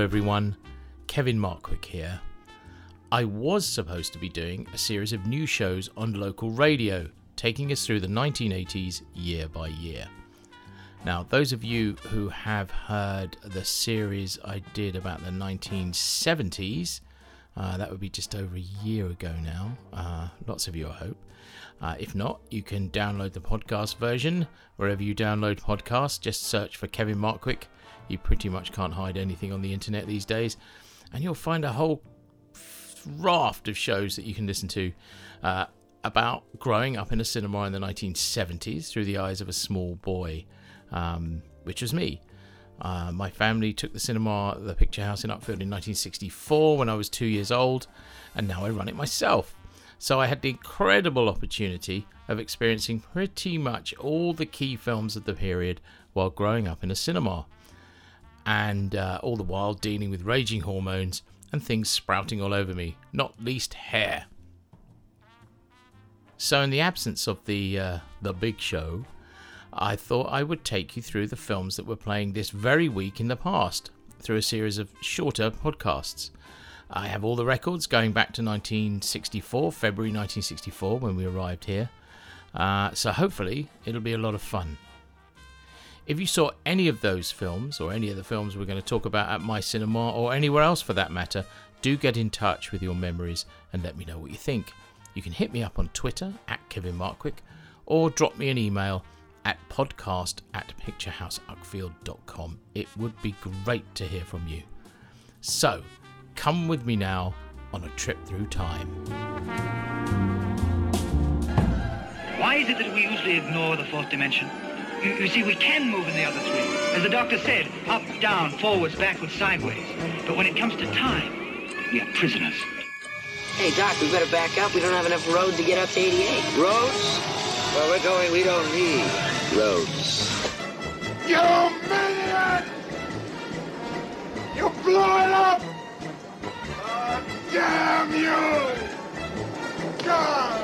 Hello, everyone. Kevin Markwick here. I was supposed to be doing a series of new shows on local radio, taking us through the 1980s year by year. Now, those of you who have heard the series I did about the 1970s, uh, that would be just over a year ago now. Uh, lots of you, I hope. Uh, if not, you can download the podcast version wherever you download podcasts. Just search for Kevin Markwick you pretty much can't hide anything on the internet these days, and you'll find a whole raft of shows that you can listen to uh, about growing up in a cinema in the 1970s through the eyes of a small boy, um, which was me. Uh, my family took the cinema, the Picture House in Uckfield in 1964 when I was two years old, and now I run it myself. So I had the incredible opportunity of experiencing pretty much all the key films of the period while growing up in a cinema and uh, all the while dealing with raging hormones and things sprouting all over me, not least hair. So, in the absence of the uh, the big show, I thought I would take you through the films that were playing this very week in the past through a series of shorter podcasts. I have all the records going back to 1964, February 1964, when we arrived here. Uh, so hopefully it'll be a lot of fun. If you saw any of those films, or any of the films we're going to talk about at My Cinema, or anywhere else for that matter, do get in touch with your memories and let me know what you think. You can hit me up on Twitter at Kevin Markwick, or drop me an email at podcast at picturehouseUckfield.com. It would be great to hear from you. So, come with me now on a trip through time. Why is it that we usually ignore the fourth dimension? You, you, see, we can move in the other three. As the doctor said, up, down, forwards, backwards, sideways. But when it comes to time, we are prisoners. Hey, Doc, we better back up. We don't have enough road to get up to 88. Roads? Well, we're going, we don't need roads. You maniac! You blew it up! Oh, damn you! God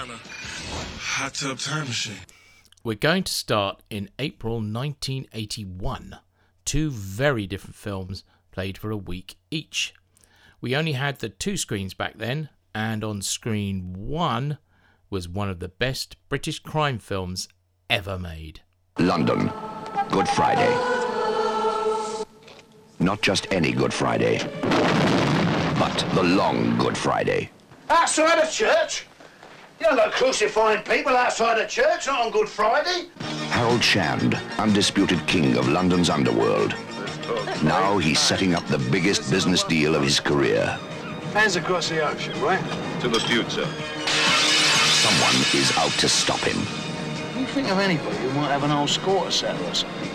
kind of hot tub time machine. We're going to start in April 1981. Two very different films played for a week each. We only had the two screens back then, and on screen one was one of the best British crime films ever made. London, Good Friday. Not just any Good Friday, but the long Good Friday. Outside of church? You don't go crucifying people outside a church, not on Good Friday. Harold Shand, undisputed king of London's underworld. Now he's setting up the biggest business deal of his career. Hands across the ocean, right? To the future. Someone is out to stop him. You think of anybody who might have an old score to settle or something?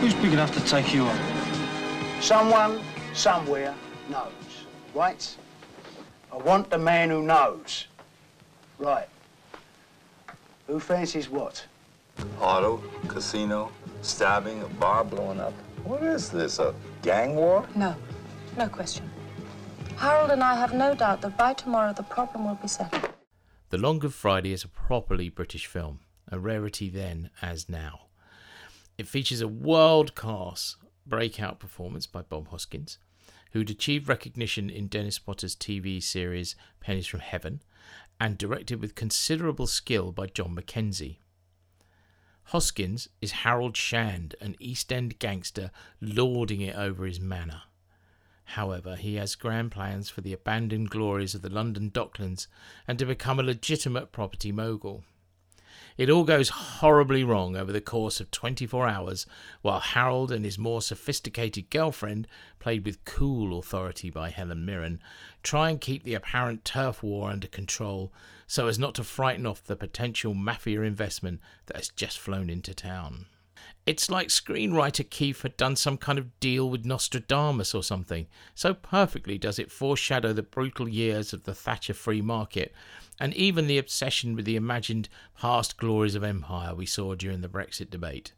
Who's big enough to take you on? Someone, somewhere, knows, right? I want the man who knows. Right. Who fancies what? Auto, casino, stabbing, a bar blowing up. What is this, a gang war? No, no question. Harold and I have no doubt that by tomorrow the problem will be settled. The Long Good Friday is a properly British film, a rarity then as now. It features a world class breakout performance by Bob Hoskins, who'd achieved recognition in Dennis Potter's TV series Pennies from Heaven and directed with considerable skill by John Mackenzie. Hoskins is Harold Shand, an East End gangster lording it over his manor. However, he has grand plans for the abandoned glories of the London Docklands and to become a legitimate property mogul. It all goes horribly wrong over the course of 24 hours while Harold and his more sophisticated girlfriend, played with cool authority by Helen Mirren, try and keep the apparent turf war under control so as not to frighten off the potential mafia investment that has just flown into town. It's like screenwriter Keeffe had done some kind of deal with Nostradamus or something. So perfectly does it foreshadow the brutal years of the Thatcher free market and even the obsession with the imagined past glories of empire we saw during the Brexit debate.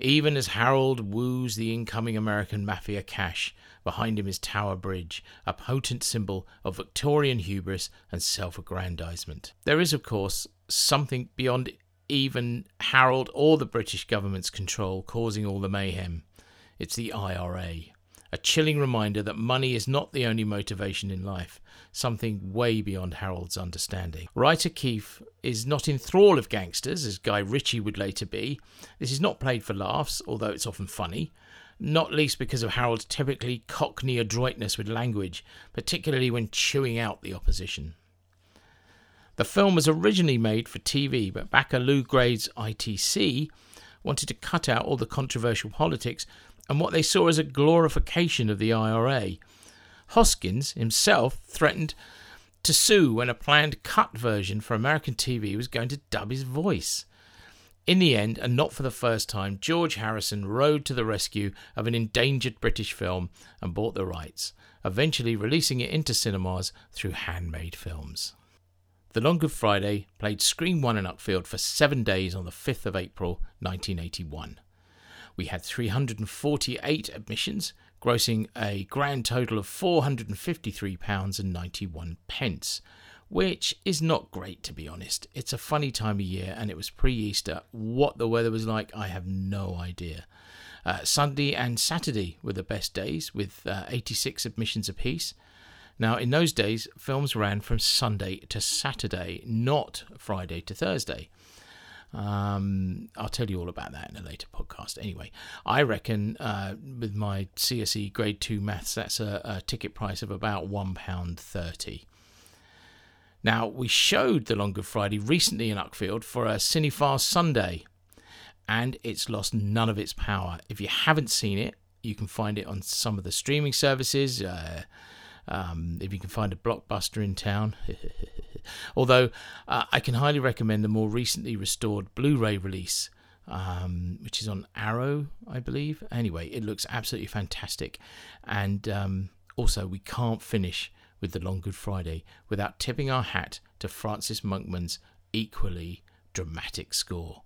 Even as Harold woos the incoming American mafia cash, behind him is Tower Bridge, a potent symbol of Victorian hubris and self aggrandizement. There is, of course, something beyond even Harold or the British government's control causing all the mayhem. It's the IRA, a chilling reminder that money is not the only motivation in life, something way beyond Harold's understanding. Writer Keeffe is not in thrall of gangsters, as Guy Ritchie would later be. This is not played for laughs, although it's often funny, not least because of Harold's typically cockney adroitness with language, particularly when chewing out the opposition. The film was originally made for TV, but backer Lew Grade's ITC wanted to cut out all the controversial politics and what they saw as a glorification of the IRA. Hoskins himself threatened to sue when a planned cut version for American TV was going to dub his voice. In the end, and not for the first time, George Harrison rode to the rescue of an endangered British film and bought the rights, eventually releasing it into cinemas through handmade films. The Long Good Friday played Screen 1 in Uckfield for seven days on the 5th of April 1981. We had 348 admissions, grossing a grand total of £453.91, pence, which is not great to be honest. It's a funny time of year and it was pre Easter. What the weather was like, I have no idea. Uh, Sunday and Saturday were the best days with uh, 86 admissions apiece. Now, in those days, films ran from Sunday to Saturday, not Friday to Thursday. Um, I'll tell you all about that in a later podcast. Anyway, I reckon uh, with my CSE Grade 2 maths, that's a, a ticket price of about £1.30. Now, we showed The Long Good Friday recently in Uckfield for a Cinefast Sunday, and it's lost none of its power. If you haven't seen it, you can find it on some of the streaming services. Uh, um, if you can find a blockbuster in town. Although uh, I can highly recommend the more recently restored Blu ray release, um, which is on Arrow, I believe. Anyway, it looks absolutely fantastic. And um, also, we can't finish with the Long Good Friday without tipping our hat to Francis Monkman's equally dramatic score.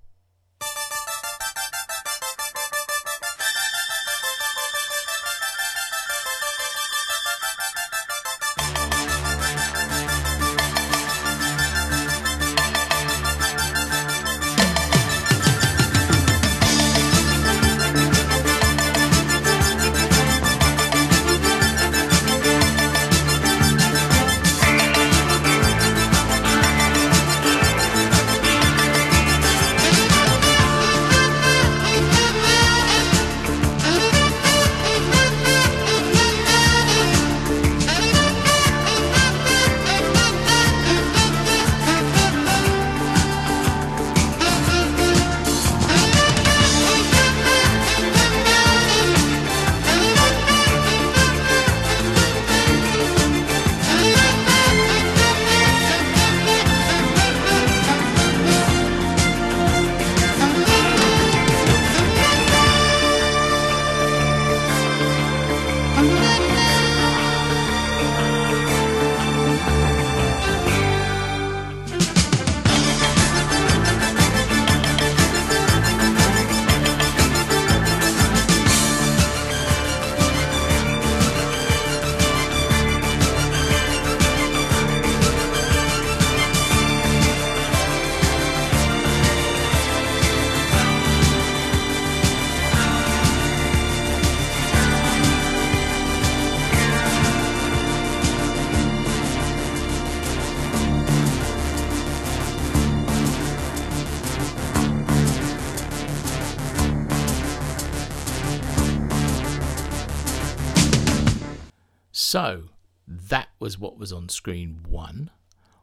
was what was on screen one,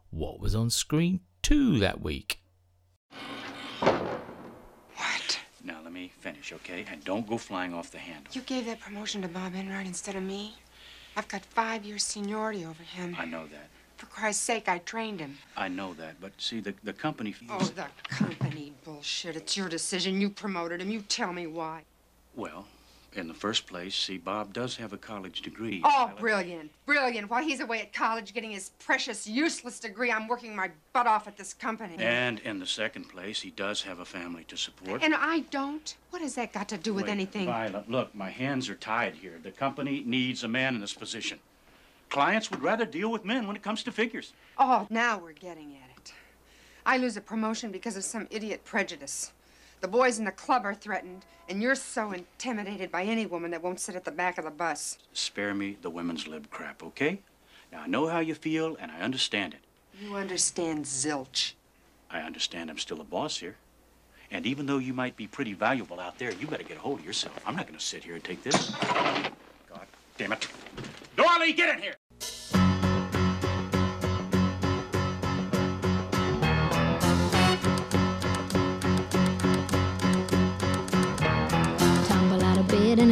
what was on screen two that week. What? Now let me finish, okay? And don't go flying off the handle. You gave that promotion to Bob Enright instead of me. I've got five years seniority over him. I know that. For Christ's sake, I trained him. I know that, but see, the, the company. Oh, the company bullshit. It's your decision. You promoted him. You tell me why. Well, in the first place, see, Bob does have a college degree. Oh, brilliant. Brilliant. While he's away at college getting his precious, useless degree, I'm working my butt off at this company. And in the second place, he does have a family to support. And I don't? What has that got to do with Wait, anything? Violet, look, my hands are tied here. The company needs a man in this position. Clients would rather deal with men when it comes to figures. Oh, now we're getting at it. I lose a promotion because of some idiot prejudice. The boys in the club are threatened, and you're so intimidated by any woman that won't sit at the back of the bus. Spare me the women's lib crap, okay? Now, I know how you feel, and I understand it. You understand zilch. I understand I'm still a boss here. And even though you might be pretty valuable out there, you better get a hold of yourself. I'm not going to sit here and take this. God damn it. Doralee, get in here!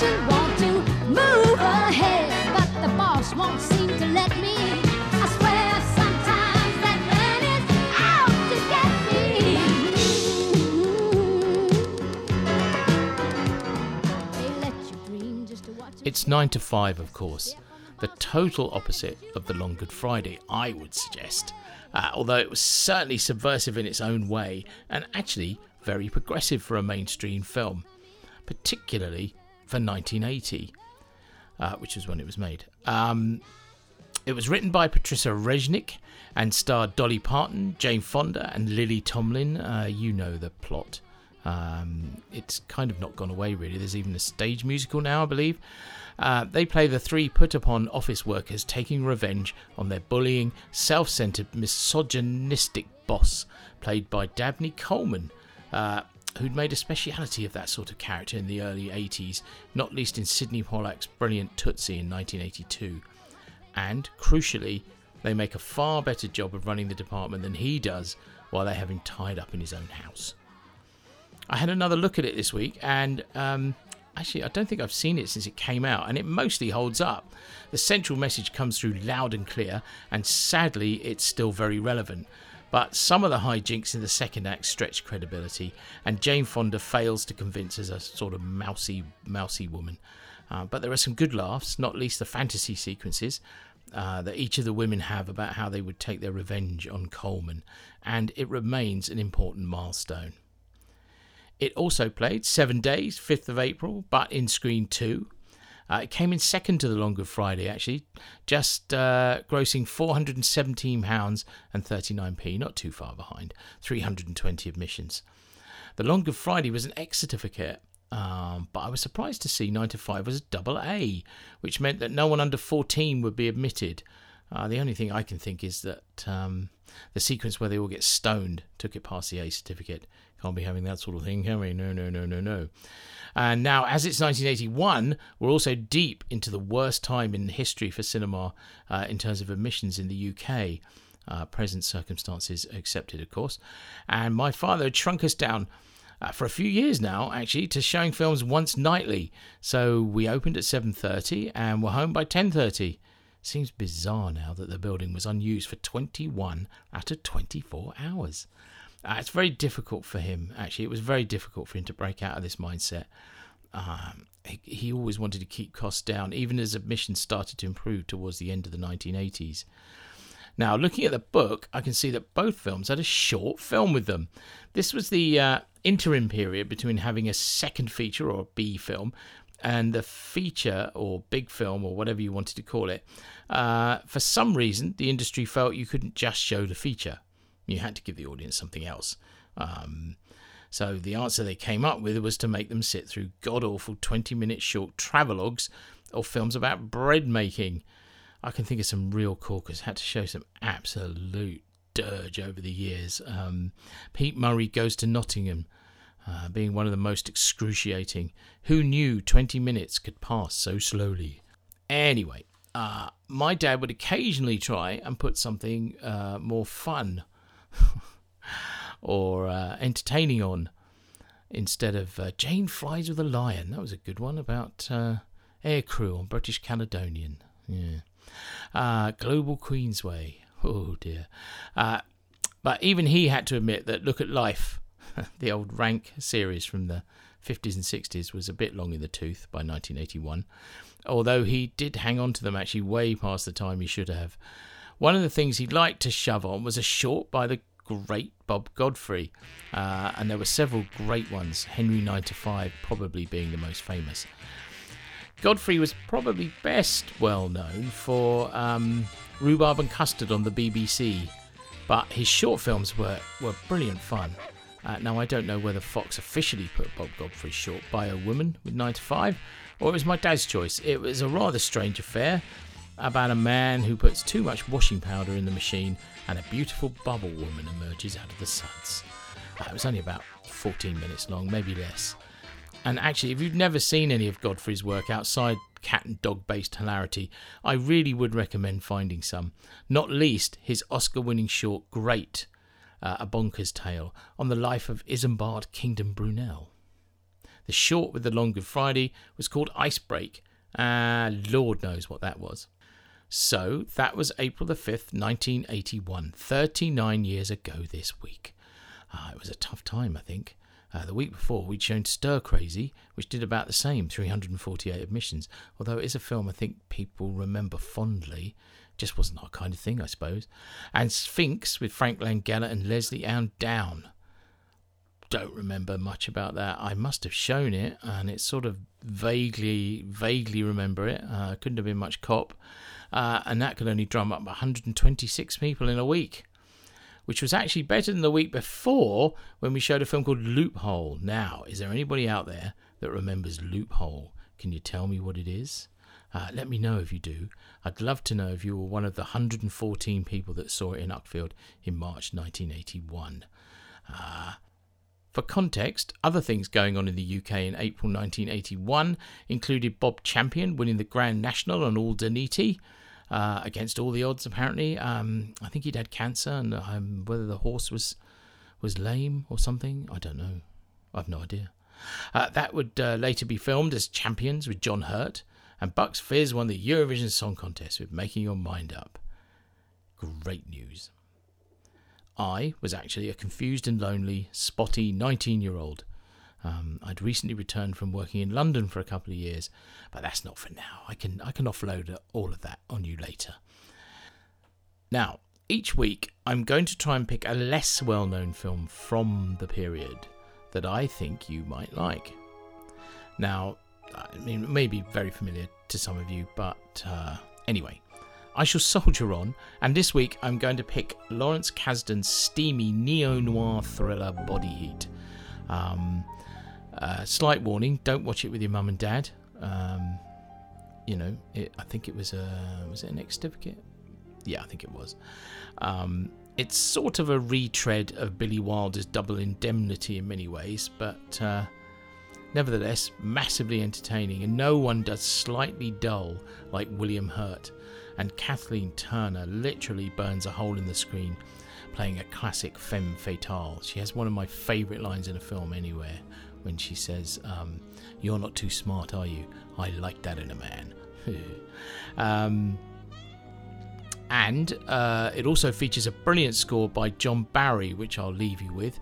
Want to move ahead, but the boss won't seem to let me. I swear sometimes that man is out to get me. It's 9 to 5, of course. The total opposite of the Long Good Friday, I would suggest. Uh, although it was certainly subversive in its own way and actually very progressive for a mainstream film, particularly for 1980, uh, which was when it was made. Um, it was written by Patricia Resnick and starred Dolly Parton, Jane Fonda, and Lily Tomlin. Uh, you know the plot. Um, it's kind of not gone away, really. There's even a stage musical now, I believe. Uh, they play the three put upon office workers taking revenge on their bullying, self centered, misogynistic boss, played by Dabney Coleman. Uh, who'd made a speciality of that sort of character in the early 80s, not least in Sydney Pollack's brilliant Tootsie in 1982. And, crucially, they make a far better job of running the department than he does while they have him tied up in his own house. I had another look at it this week, and um, actually, I don't think I've seen it since it came out, and it mostly holds up. The central message comes through loud and clear, and sadly, it's still very relevant. But some of the hijinks in the second act stretch credibility, and Jane Fonda fails to convince as a sort of mousy, mousy woman. Uh, but there are some good laughs, not least the fantasy sequences uh, that each of the women have about how they would take their revenge on Coleman, and it remains an important milestone. It also played seven days, 5th of April, but in screen two. Uh, it came in second to the Long Good Friday, actually, just uh, grossing £417 and 39p, not too far behind, 320 admissions. The Long Good Friday was an X certificate, um, but I was surprised to see 9 to 5 was a double A, which meant that no one under 14 would be admitted. Uh, the only thing I can think is that um, the sequence where they all get stoned took it past the A certificate. Can't be having that sort of thing, can we? No, no, no, no, no. And now, as it's 1981, we're also deep into the worst time in history for cinema uh, in terms of admissions in the UK. Uh, present circumstances accepted, of course. And my father had shrunk us down uh, for a few years now, actually, to showing films once nightly. So we opened at 7:30 and were home by 10:30. Seems bizarre now that the building was unused for 21 out of 24 hours. Uh, it's very difficult for him, actually. It was very difficult for him to break out of this mindset. Um, he, he always wanted to keep costs down, even as admissions started to improve towards the end of the 1980s. Now, looking at the book, I can see that both films had a short film with them. This was the uh, interim period between having a second feature or a B film and the feature or big film or whatever you wanted to call it, uh, for some reason, the industry felt you couldn't just show the feature. You had to give the audience something else. Um, so the answer they came up with was to make them sit through god awful 20 minute short travelogues or films about bread making. I can think of some real corkers, had to show some absolute dirge over the years. Um, Pete Murray goes to Nottingham, uh, being one of the most excruciating. Who knew 20 minutes could pass so slowly? Anyway, uh, my dad would occasionally try and put something uh, more fun or uh, entertaining on instead of uh, Jane Flies with a Lion. That was a good one about uh, aircrew on British Caledonian. Yeah. Global Queensway. Oh dear. But even he had to admit that Look at Life, the old rank series from the 50s and 60s, was a bit long in the tooth by 1981. Although he did hang on to them actually way past the time he should have. One of the things he liked to shove on was a short by the great Bob Godfrey, uh, and there were several great ones, Henry 9 to 5 probably being the most famous. Godfrey was probably best well known for um, Rhubarb and Custard on the BBC, but his short films were, were brilliant fun. Uh, now, I don't know whether Fox officially put Bob Godfrey short Bio Woman with 9 to 5, or it was my dad's choice. It was a rather strange affair about a man who puts too much washing powder in the machine and a beautiful bubble woman emerges out of the suds. Uh, it was only about 14 minutes long, maybe less. And actually, if you've never seen any of Godfrey's work outside cat and dog based hilarity, I really would recommend finding some. Not least his Oscar winning short, Great, uh, A Bonker's Tale, on the life of Isambard Kingdom Brunel. The short with the long Good Friday was called Icebreak. Uh, Lord knows what that was. So that was April the 5th, 1981, 39 years ago this week. Uh, it was a tough time, I think. Uh, the week before, we'd shown Stir Crazy, which did about the same 348 admissions, although it is a film I think people remember fondly. Just wasn't our kind of thing, I suppose. And Sphinx with Frank Langella and Lesley-Anne Down. Don't remember much about that. I must have shown it, and it's sort of vaguely, vaguely remember it. Uh, couldn't have been much cop uh, and that could only drum up 126 people in a week, which was actually better than the week before when we showed a film called Loophole. Now, is there anybody out there that remembers Loophole? Can you tell me what it is? Uh, let me know if you do. I'd love to know if you were one of the 114 people that saw it in Uckfield in March 1981. Uh, for context, other things going on in the UK in April 1981 included Bob Champion winning the Grand National on Aldaniti, uh, against all the odds. Apparently, um, I think he'd had cancer, and um, whether the horse was was lame or something, I don't know. I've no idea. Uh, that would uh, later be filmed as Champions with John Hurt, and Bucks Fizz won the Eurovision Song Contest with Making Your Mind Up. Great news. I was actually a confused and lonely, spotty 19 year old um, I'd recently returned from working in London for a couple of years, but that's not for now. I can I can offload all of that on you later. Now, each week I'm going to try and pick a less well-known film from the period that I think you might like. Now, I mean, it may be very familiar to some of you, but uh, anyway, I shall soldier on, and this week I'm going to pick Lawrence Kasdan's steamy neo noir thriller Body Heat. Um, uh, slight warning: don't watch it with your mum and dad. Um, you know, it, I think it was a was it an certificate? Yeah, I think it was. Um, it's sort of a retread of Billy Wilder's Double Indemnity in many ways, but uh, nevertheless massively entertaining. And no one does slightly dull like William Hurt. And Kathleen Turner literally burns a hole in the screen playing a classic femme fatale. She has one of my favourite lines in a film anywhere when she says, um, You're not too smart, are you? I like that in a man. um, and uh, it also features a brilliant score by John Barry, which I'll leave you with.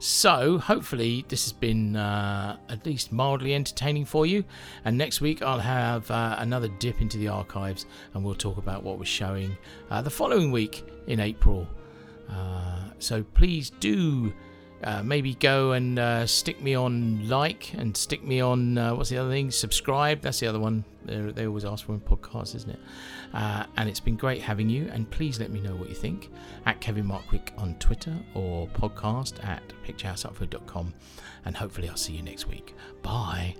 So, hopefully, this has been uh, at least mildly entertaining for you. And next week, I'll have uh, another dip into the archives and we'll talk about what we're showing uh, the following week in April. Uh, so, please do uh, maybe go and uh, stick me on like and stick me on uh, what's the other thing? Subscribe. That's the other one. They're, they always ask for in podcasts, isn't it? Uh, and it's been great having you. And please let me know what you think at Kevin Markwick on Twitter or podcast at picturehouseUckfield.com. And hopefully, I'll see you next week. Bye.